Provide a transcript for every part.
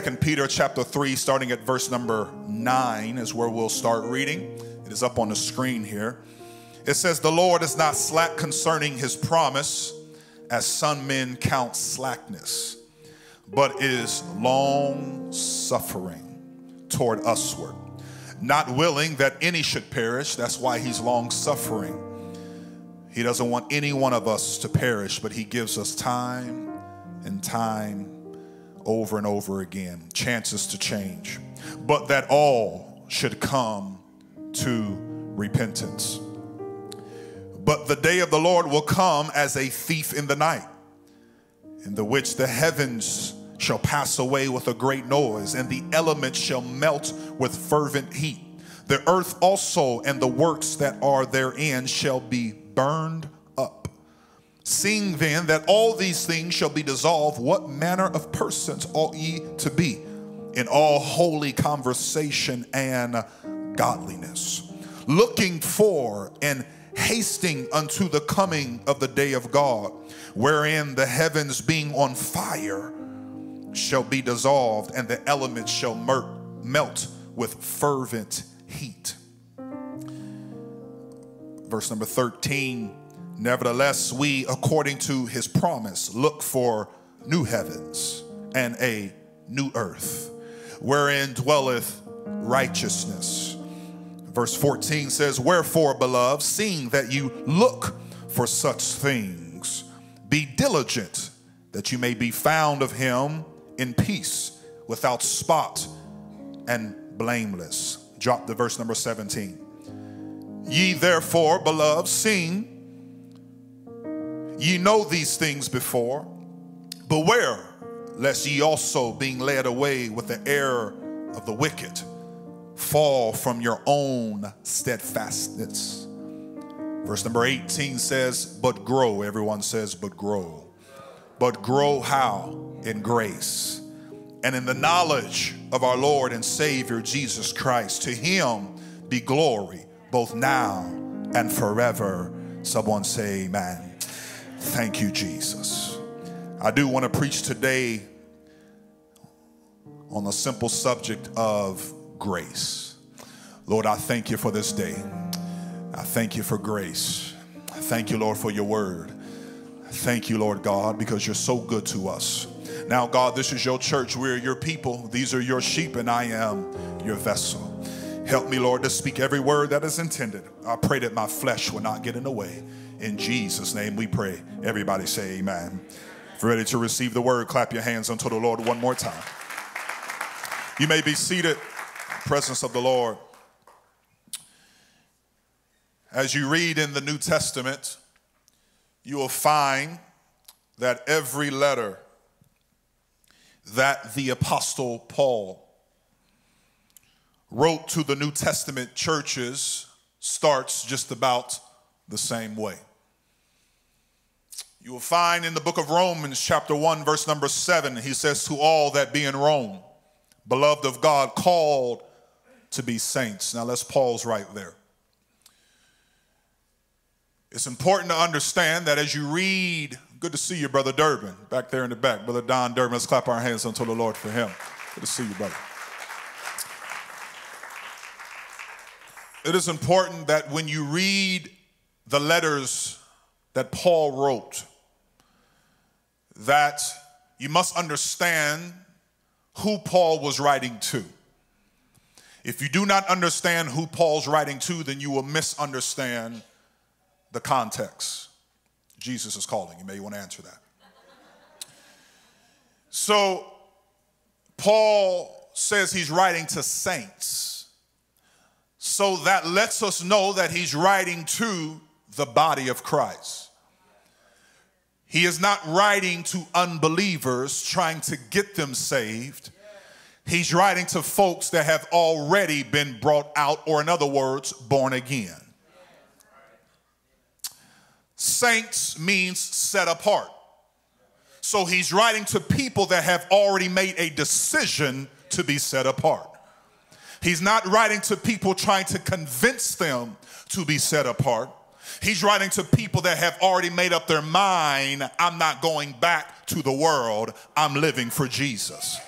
Second Peter chapter 3, starting at verse number 9, is where we'll start reading. It is up on the screen here. It says, The Lord is not slack concerning his promise, as some men count slackness, but is long suffering toward usward, not willing that any should perish. That's why he's long suffering. He doesn't want any one of us to perish, but he gives us time and time over and over again, chances to change, but that all should come to repentance. But the day of the Lord will come as a thief in the night, in the which the heavens shall pass away with a great noise, and the elements shall melt with fervent heat. The earth also and the works that are therein shall be burned Seeing then that all these things shall be dissolved, what manner of persons ought ye to be in all holy conversation and godliness, looking for and hasting unto the coming of the day of God, wherein the heavens being on fire shall be dissolved, and the elements shall melt with fervent heat. Verse number 13 Nevertheless, we, according to his promise, look for new heavens and a new earth, wherein dwelleth righteousness. Verse 14 says, Wherefore, beloved, seeing that you look for such things, be diligent that you may be found of him in peace, without spot and blameless. Drop the verse number 17. Ye therefore, beloved, seeing Ye know these things before. Beware lest ye also, being led away with the error of the wicked, fall from your own steadfastness. Verse number 18 says, But grow. Everyone says, But grow. But grow how? In grace and in the knowledge of our Lord and Savior Jesus Christ. To him be glory both now and forever. Someone say, Amen. Thank you, Jesus. I do want to preach today on the simple subject of grace. Lord, I thank you for this day. I thank you for grace. I thank you, Lord, for your word. Thank you, Lord God, because you're so good to us. Now, God, this is your church. We're your people. These are your sheep, and I am your vessel. Help me, Lord, to speak every word that is intended. I pray that my flesh will not get in the way. In Jesus' name we pray. Everybody say amen. If you're ready to receive the word, clap your hands unto the Lord one more time. You may be seated, in the presence of the Lord. As you read in the New Testament, you will find that every letter that the Apostle Paul wrote to the New Testament churches starts just about the same way. You will find in the book of Romans, chapter 1, verse number 7, he says, To all that be in Rome, beloved of God, called to be saints. Now let's pause right there. It's important to understand that as you read, good to see you, Brother Durbin, back there in the back. Brother Don Durbin, let's clap our hands unto the Lord for him. Good to see you, brother. It is important that when you read the letters that Paul wrote, that you must understand who Paul was writing to. If you do not understand who Paul's writing to, then you will misunderstand the context. Jesus is calling. You may want to answer that. So, Paul says he's writing to saints. So that lets us know that he's writing to the body of Christ. He is not writing to unbelievers trying to get them saved. He's writing to folks that have already been brought out, or in other words, born again. Saints means set apart. So he's writing to people that have already made a decision to be set apart. He's not writing to people trying to convince them to be set apart. He's writing to people that have already made up their mind I'm not going back to the world, I'm living for Jesus.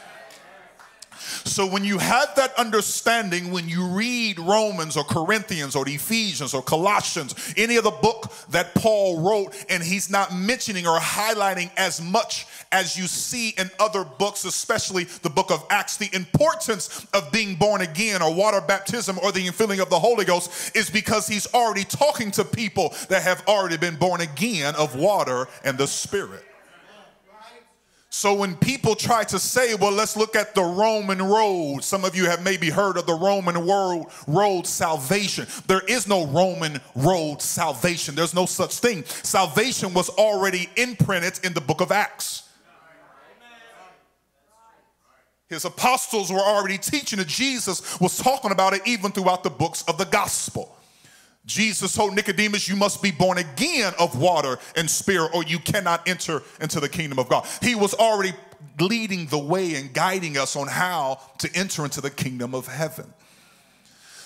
So when you have that understanding, when you read Romans or Corinthians or Ephesians or Colossians, any of the book that Paul wrote, and he's not mentioning or highlighting as much as you see in other books, especially the book of Acts, the importance of being born again or water baptism or the infilling of the Holy Ghost is because he's already talking to people that have already been born again of water and the Spirit. So when people try to say, well, let's look at the Roman road, some of you have maybe heard of the Roman road, road salvation. There is no Roman road salvation. There's no such thing. Salvation was already imprinted in the book of Acts. His apostles were already teaching it. Jesus was talking about it even throughout the books of the gospel. Jesus told Nicodemus, You must be born again of water and spirit, or you cannot enter into the kingdom of God. He was already leading the way and guiding us on how to enter into the kingdom of heaven.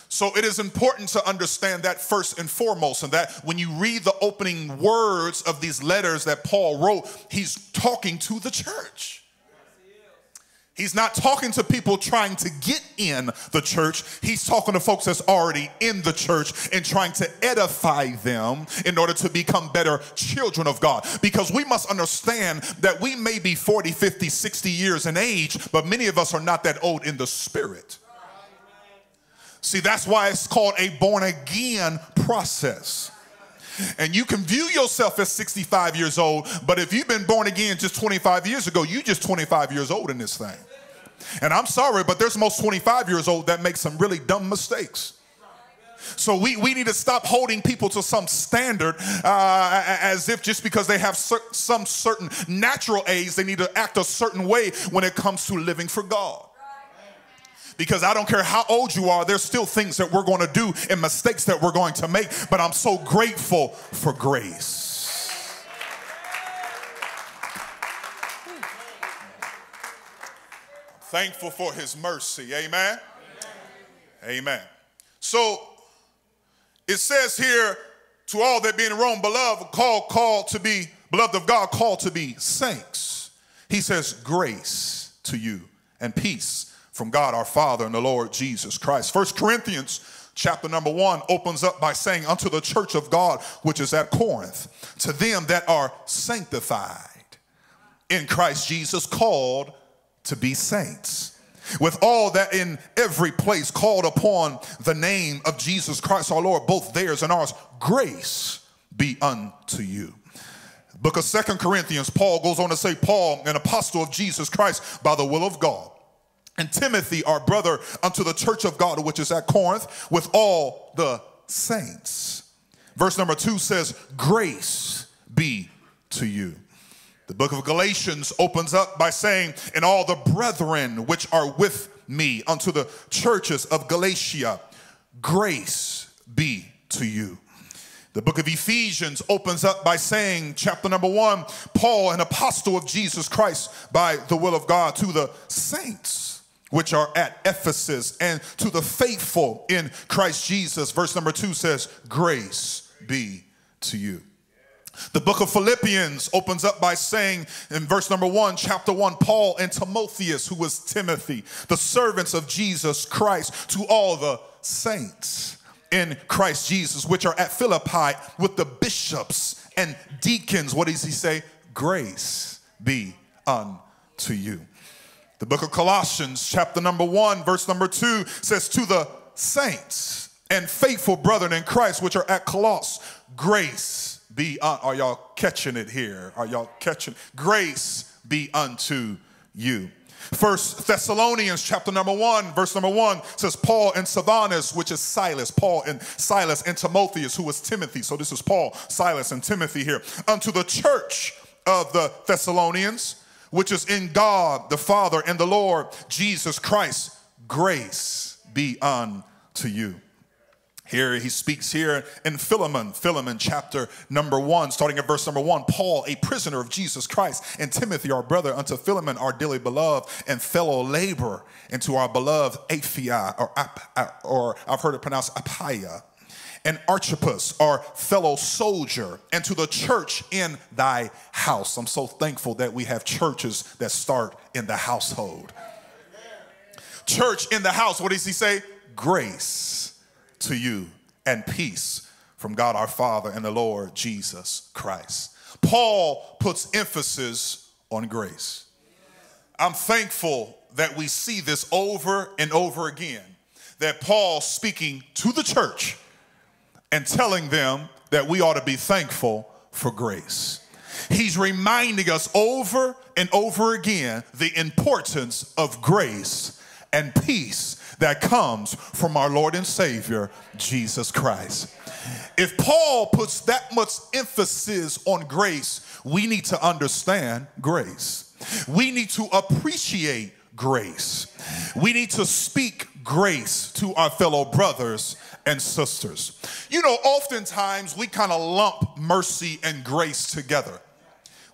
So it is important to understand that first and foremost, and that when you read the opening words of these letters that Paul wrote, he's talking to the church. He's not talking to people trying to get in the church. He's talking to folks that's already in the church and trying to edify them in order to become better children of God. Because we must understand that we may be 40, 50, 60 years in age, but many of us are not that old in the spirit. See, that's why it's called a born again process. And you can view yourself as 65 years old, but if you've been born again just 25 years ago, you're just 25 years old in this thing. And I'm sorry, but there's most 25 years old that make some really dumb mistakes. So we, we need to stop holding people to some standard uh, as if just because they have cer- some certain natural age, they need to act a certain way when it comes to living for God. Because I don't care how old you are, there's still things that we're going to do and mistakes that we're going to make. But I'm so grateful for grace. Thankful for his mercy. Amen. Amen. So it says here to all that be in Rome, beloved, called, called to be, beloved of God, called to be saints. He says, grace to you and peace from God our Father and the Lord Jesus Christ. First Corinthians chapter number one opens up by saying, Unto the church of God which is at Corinth, to them that are sanctified in Christ Jesus, called to be saints. With all that in every place called upon the name of Jesus Christ our Lord, both theirs and ours, grace be unto you. Book of Second Corinthians, Paul goes on to say, Paul, an apostle of Jesus Christ by the will of God and Timothy, our brother, unto the church of God which is at Corinth, with all the saints. Verse number two says, Grace be to you. The book of Galatians opens up by saying, And all the brethren which are with me unto the churches of Galatia, grace be to you. The book of Ephesians opens up by saying, chapter number one, Paul, an apostle of Jesus Christ by the will of God, to the saints which are at Ephesus, and to the faithful in Christ Jesus. Verse number two says, Grace be to you. The book of Philippians opens up by saying in verse number one, chapter one, Paul and Timotheus, who was Timothy, the servants of Jesus Christ, to all the saints in Christ Jesus, which are at Philippi with the bishops and deacons. What does he say? Grace be unto you. The book of Colossians, chapter number one, verse number two says, To the saints and faithful brethren in Christ which are at Colossus, grace be are y'all catching it here? Are y'all catching? Grace be unto you. First Thessalonians chapter number one, verse number one says, Paul and Silvanus, which is Silas, Paul and Silas and Timotheus, who was Timothy. So this is Paul, Silas, and Timothy here. Unto the church of the Thessalonians which is in God the Father and the Lord Jesus Christ. Grace be unto you. Here he speaks here in Philemon, Philemon chapter number one, starting at verse number one. Paul, a prisoner of Jesus Christ, and Timothy, our brother, unto Philemon, our dearly beloved and fellow laborer, and to our beloved Aphia, or, or I've heard it pronounced Apphia, and Archippus, our fellow soldier, and to the church in thy house. I'm so thankful that we have churches that start in the household. Church in the house, what does he say? Grace to you and peace from God our Father and the Lord Jesus Christ. Paul puts emphasis on grace. I'm thankful that we see this over and over again. That Paul speaking to the church and telling them that we ought to be thankful for grace. He's reminding us over and over again the importance of grace and peace that comes from our Lord and Savior, Jesus Christ. If Paul puts that much emphasis on grace, we need to understand grace. We need to appreciate grace. We need to speak grace to our fellow brothers and sisters. You know, oftentimes we kind of lump mercy and grace together.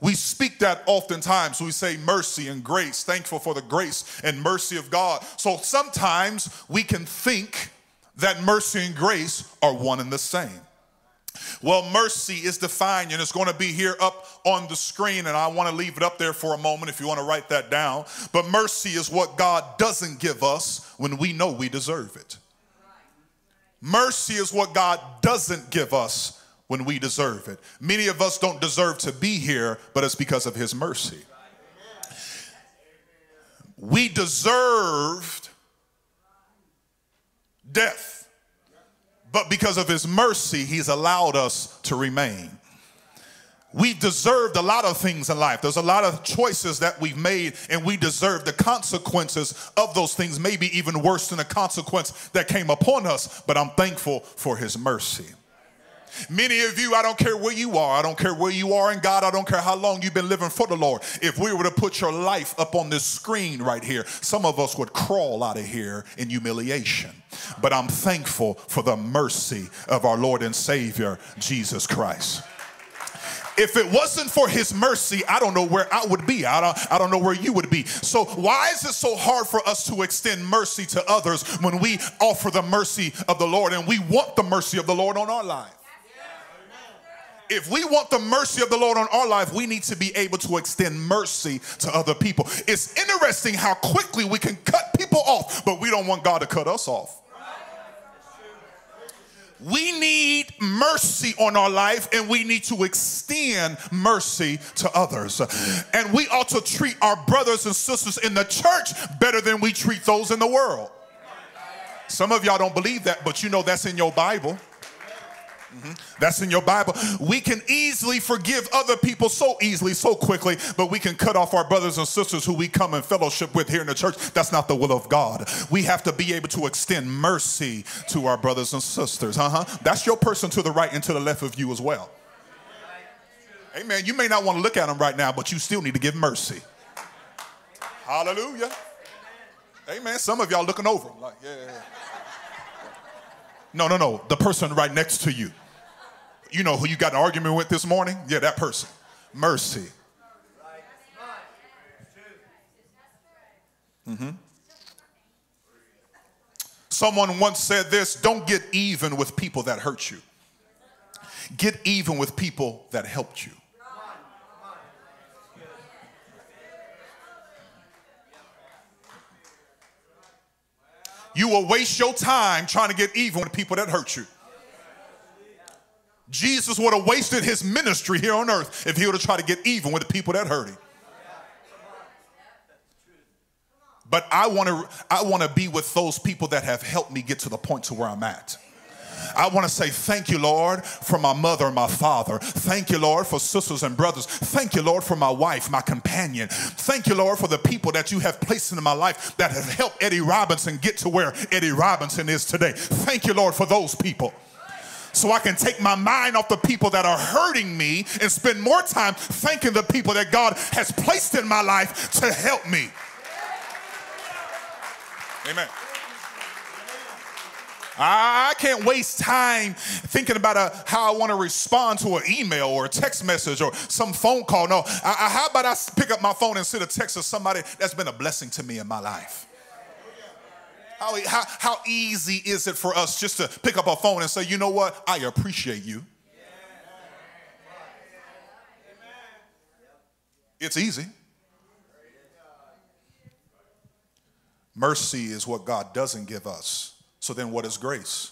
We speak that oftentimes. We say mercy and grace, thankful for the grace and mercy of God. So sometimes we can think that mercy and grace are one and the same. Well, mercy is defined, and it's going to be here up on the screen, and I want to leave it up there for a moment if you want to write that down. But mercy is what God doesn't give us when we know we deserve it. Mercy is what God doesn't give us when we deserve it. Many of us don't deserve to be here, but it's because of His mercy. We deserved death, but because of His mercy, He's allowed us to remain. We've deserved a lot of things in life. There's a lot of choices that we've made, and we deserve the consequences of those things, maybe even worse than the consequence that came upon us. But I'm thankful for His mercy. Many of you, I don't care where you are, I don't care where you are in God, I don't care how long you've been living for the Lord. If we were to put your life up on this screen right here, some of us would crawl out of here in humiliation. But I'm thankful for the mercy of our Lord and Savior, Jesus Christ. If it wasn't for his mercy, I don't know where I would be. I don't, I don't know where you would be. So, why is it so hard for us to extend mercy to others when we offer the mercy of the Lord and we want the mercy of the Lord on our life? If we want the mercy of the Lord on our life, we need to be able to extend mercy to other people. It's interesting how quickly we can cut people off, but we don't want God to cut us off. We need mercy on our life and we need to extend mercy to others. And we ought to treat our brothers and sisters in the church better than we treat those in the world. Some of y'all don't believe that, but you know that's in your Bible. That's in your Bible. We can easily forgive other people so easily, so quickly, but we can cut off our brothers and sisters who we come in fellowship with here in the church. That's not the will of God. We have to be able to extend mercy to our brothers and sisters. Uh-huh. That's your person to the right and to the left of you as well. Amen. You may not want to look at them right now, but you still need to give mercy. Hallelujah. Amen. Some of y'all looking over like, yeah. No, no, no. The person right next to you you know who you got an argument with this morning? Yeah, that person. Mercy. Mm-hmm. Someone once said this don't get even with people that hurt you, get even with people that helped you. You will waste your time trying to get even with people that hurt you. Jesus would have wasted his ministry here on earth if he would have tried to get even with the people that hurt him. But I want to I want to be with those people that have helped me get to the point to where I'm at. I want to say thank you, Lord, for my mother and my father. Thank you, Lord, for sisters and brothers. Thank you, Lord, for my wife, my companion. Thank you, Lord, for the people that you have placed into my life that have helped Eddie Robinson get to where Eddie Robinson is today. Thank you, Lord, for those people so I can take my mind off the people that are hurting me and spend more time thanking the people that God has placed in my life to help me. Amen. I can't waste time thinking about a, how I want to respond to an email or a text message or some phone call. No, I, I, how about I pick up my phone and send a text to somebody that's been a blessing to me in my life? How, how, how easy is it for us just to pick up our phone and say, you know what? I appreciate you. It's easy. Mercy is what God doesn't give us. So then, what is grace?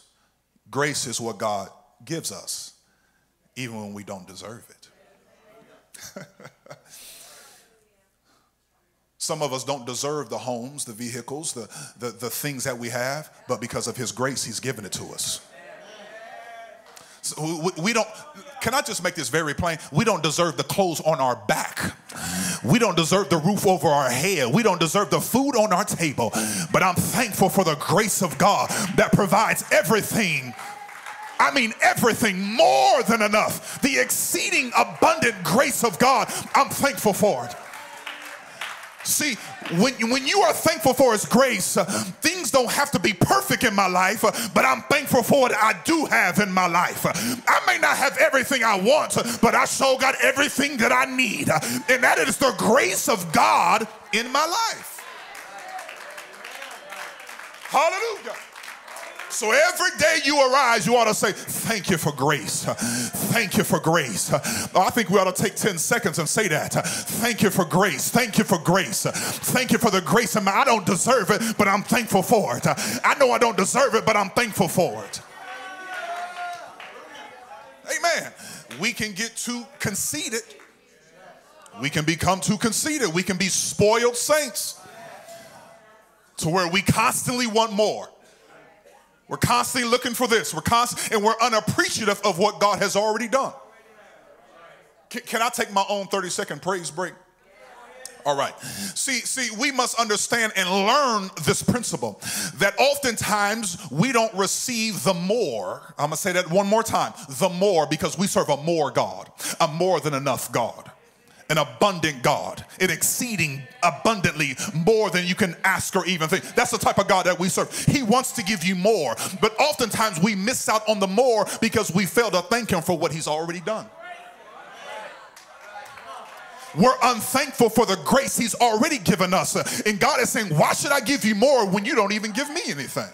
Grace is what God gives us, even when we don't deserve it. Some of us don't deserve the homes, the vehicles, the, the, the things that we have, but because of His grace, He's given it to us. So we, we don't, can I just make this very plain? We don't deserve the clothes on our back. We don't deserve the roof over our head. We don't deserve the food on our table. But I'm thankful for the grace of God that provides everything I mean, everything more than enough. The exceeding abundant grace of God, I'm thankful for it. See, when, when you are thankful for His grace, uh, things don't have to be perfect in my life, uh, but I'm thankful for what I do have in my life. I may not have everything I want, but I sure got everything that I need. And that is the grace of God in my life. Hallelujah. So every day you arise, you ought to say, Thank you for grace. Thank you for grace. I think we ought to take 10 seconds and say that. Thank you for grace. Thank you for grace. Thank you for the grace. I don't deserve it, but I'm thankful for it. I know I don't deserve it, but I'm thankful for it. Amen. We can get too conceited. We can become too conceited. We can be spoiled saints to where we constantly want more. We're constantly looking for this. We're constant, and we're unappreciative of what God has already done. Can, can I take my own 30 second praise break? All right. See, see, we must understand and learn this principle that oftentimes we don't receive the more. I'm gonna say that one more time the more because we serve a more God, a more than enough God an abundant God, an exceeding abundantly more than you can ask or even think. That's the type of God that we serve. He wants to give you more, but oftentimes we miss out on the more because we fail to thank Him for what He's already done. We're unthankful for the grace He's already given us. And God is saying, Why should I give you more when you don't even give me anything?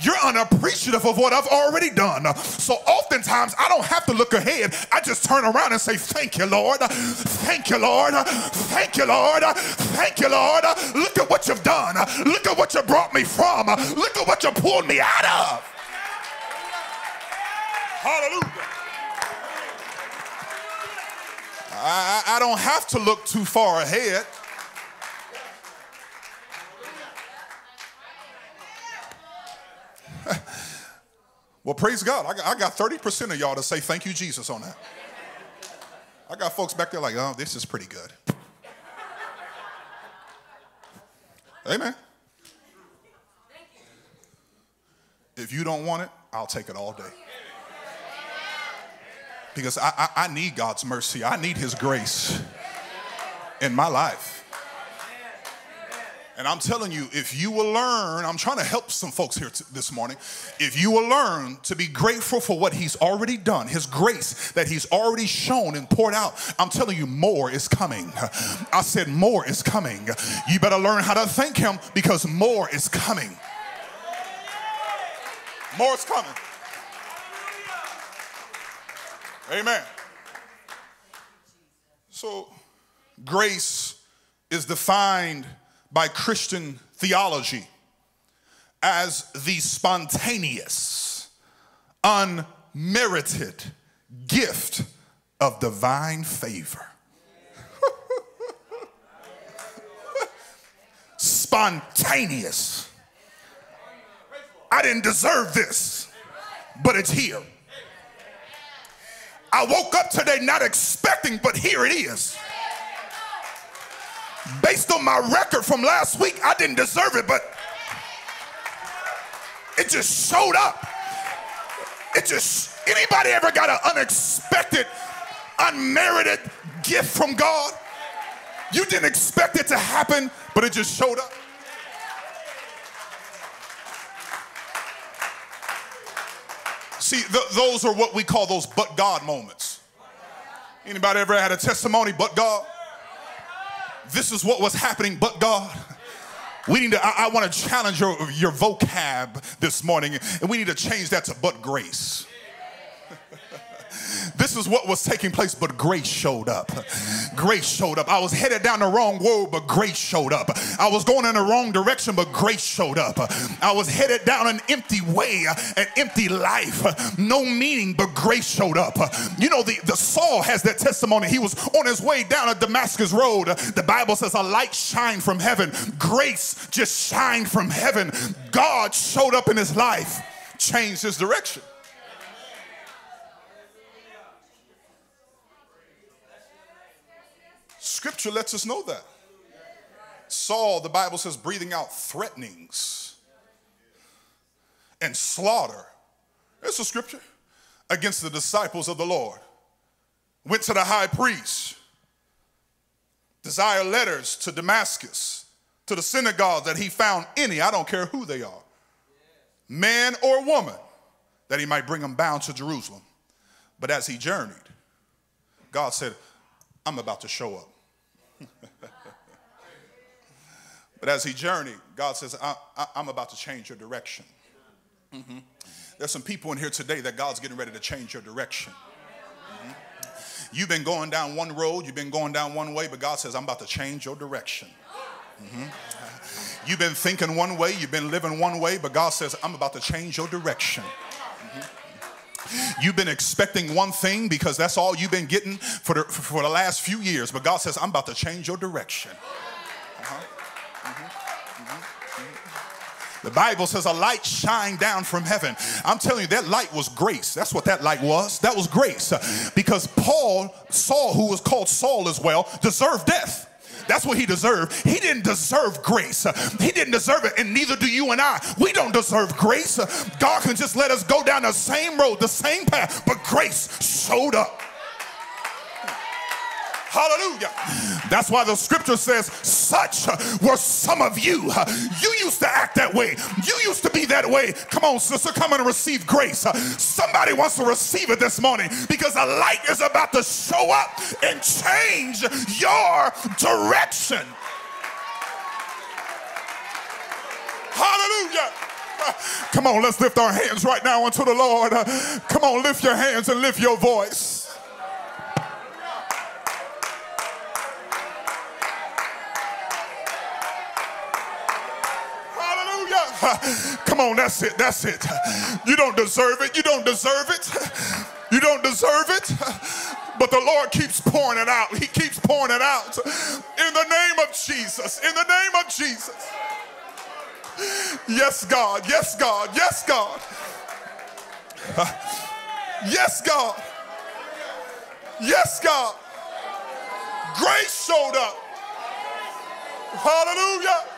You're unappreciative of what I've already done. So oftentimes I don't have to look ahead. I just turn around and say, Thank you, Lord. Thank you, Lord. Thank you, Lord. Thank you, Lord. Look at what you've done. Look at what you brought me from. Look at what you pulled me out of. Hallelujah. I, I don't have to look too far ahead. Well, praise God. I got, I got 30% of y'all to say thank you, Jesus, on that. I got folks back there like, oh, this is pretty good. Amen. If you don't want it, I'll take it all day. Because I, I, I need God's mercy, I need His grace in my life. And I'm telling you, if you will learn, I'm trying to help some folks here t- this morning. If you will learn to be grateful for what He's already done, His grace that He's already shown and poured out, I'm telling you, more is coming. I said, more is coming. You better learn how to thank Him because more is coming. More is coming. Amen. So, grace is defined by Christian theology as the spontaneous, unmerited gift of divine favor. Spontaneous. I didn't deserve this, but it's here. I woke up today not expecting, but here it is based on my record from last week, I didn't deserve it, but it just showed up. It just, anybody ever got an unexpected, unmerited gift from God? You didn't expect it to happen, but it just showed up. See, th- those are what we call those but God moments. Anybody ever had a testimony but God? This is what was happening, but God. We need to, I, I want to challenge your, your vocab this morning, and we need to change that to but grace. This is what was taking place, but grace showed up. Grace showed up. I was headed down the wrong road, but grace showed up. I was going in the wrong direction, but grace showed up. I was headed down an empty way, an empty life, no meaning, but grace showed up. You know, the, the Saul has that testimony. He was on his way down a Damascus road. The Bible says a light shined from heaven. Grace just shined from heaven. God showed up in his life, changed his direction. Scripture lets us know that. Saul, the Bible says, breathing out threatenings and slaughter. It's a scripture against the disciples of the Lord. Went to the high priest, desire letters to Damascus, to the synagogue that he found any, I don't care who they are, man or woman, that he might bring them bound to Jerusalem. But as he journeyed, God said, I'm about to show up. but as he journeyed, God says, I, am about to change your direction. Mm-hmm. There's some people in here today that God's getting ready to change your direction. Mm-hmm. You've been going down one road, you've been going down one way, but God says, I'm about to change your direction. Mm-hmm. You've been thinking one way, you've been living one way, but God says, I'm about to change your direction. You've been expecting one thing because that's all you've been getting for the, for the last few years. But God says, I'm about to change your direction. Uh-huh. Mm-hmm. Mm-hmm. The Bible says a light shined down from heaven. I'm telling you, that light was grace. That's what that light was. That was grace. Because Paul, Saul, who was called Saul as well, deserved death. That's what he deserved. He didn't deserve grace. He didn't deserve it, and neither do you and I. We don't deserve grace. God can just let us go down the same road, the same path, but grace showed up. Hallelujah. That's why the scripture says, Such were some of you. You used to act that way. You used to be that way. Come on, sister, come and receive grace. Somebody wants to receive it this morning because a light is about to show up and change your direction. Hallelujah. Come on, let's lift our hands right now unto the Lord. Come on, lift your hands and lift your voice. Come on, that's it. That's it. You don't deserve it. You don't deserve it. You don't deserve it. But the Lord keeps pouring it out. He keeps pouring it out. In the name of Jesus. In the name of Jesus. Yes, God. Yes, God. Yes, God. Yes, God. Yes, God. Grace showed up. Hallelujah.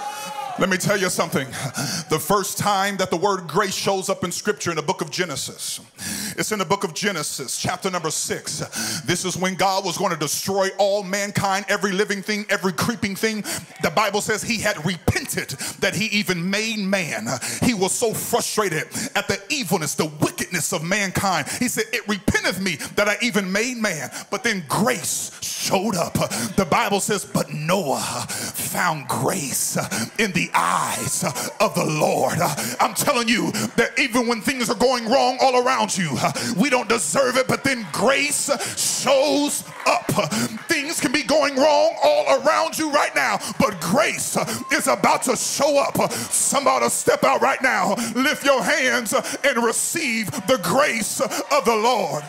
Let me tell you something. The first time that the word grace shows up in scripture in the book of Genesis, it's in the book of Genesis, chapter number six. This is when God was going to destroy all mankind, every living thing, every creeping thing. The Bible says he had repented that he even made man. He was so frustrated at the evilness, the wickedness of mankind. He said, It repenteth me that I even made man. But then grace showed up. The Bible says, But Noah found grace in the eyes of the Lord. I'm telling you that even when things are going wrong all around you, we don't deserve it, but then grace shows up. Things can be going wrong all around you right now, but grace is about to show up. Somebody step out right now, lift your hands and receive the grace of the Lord.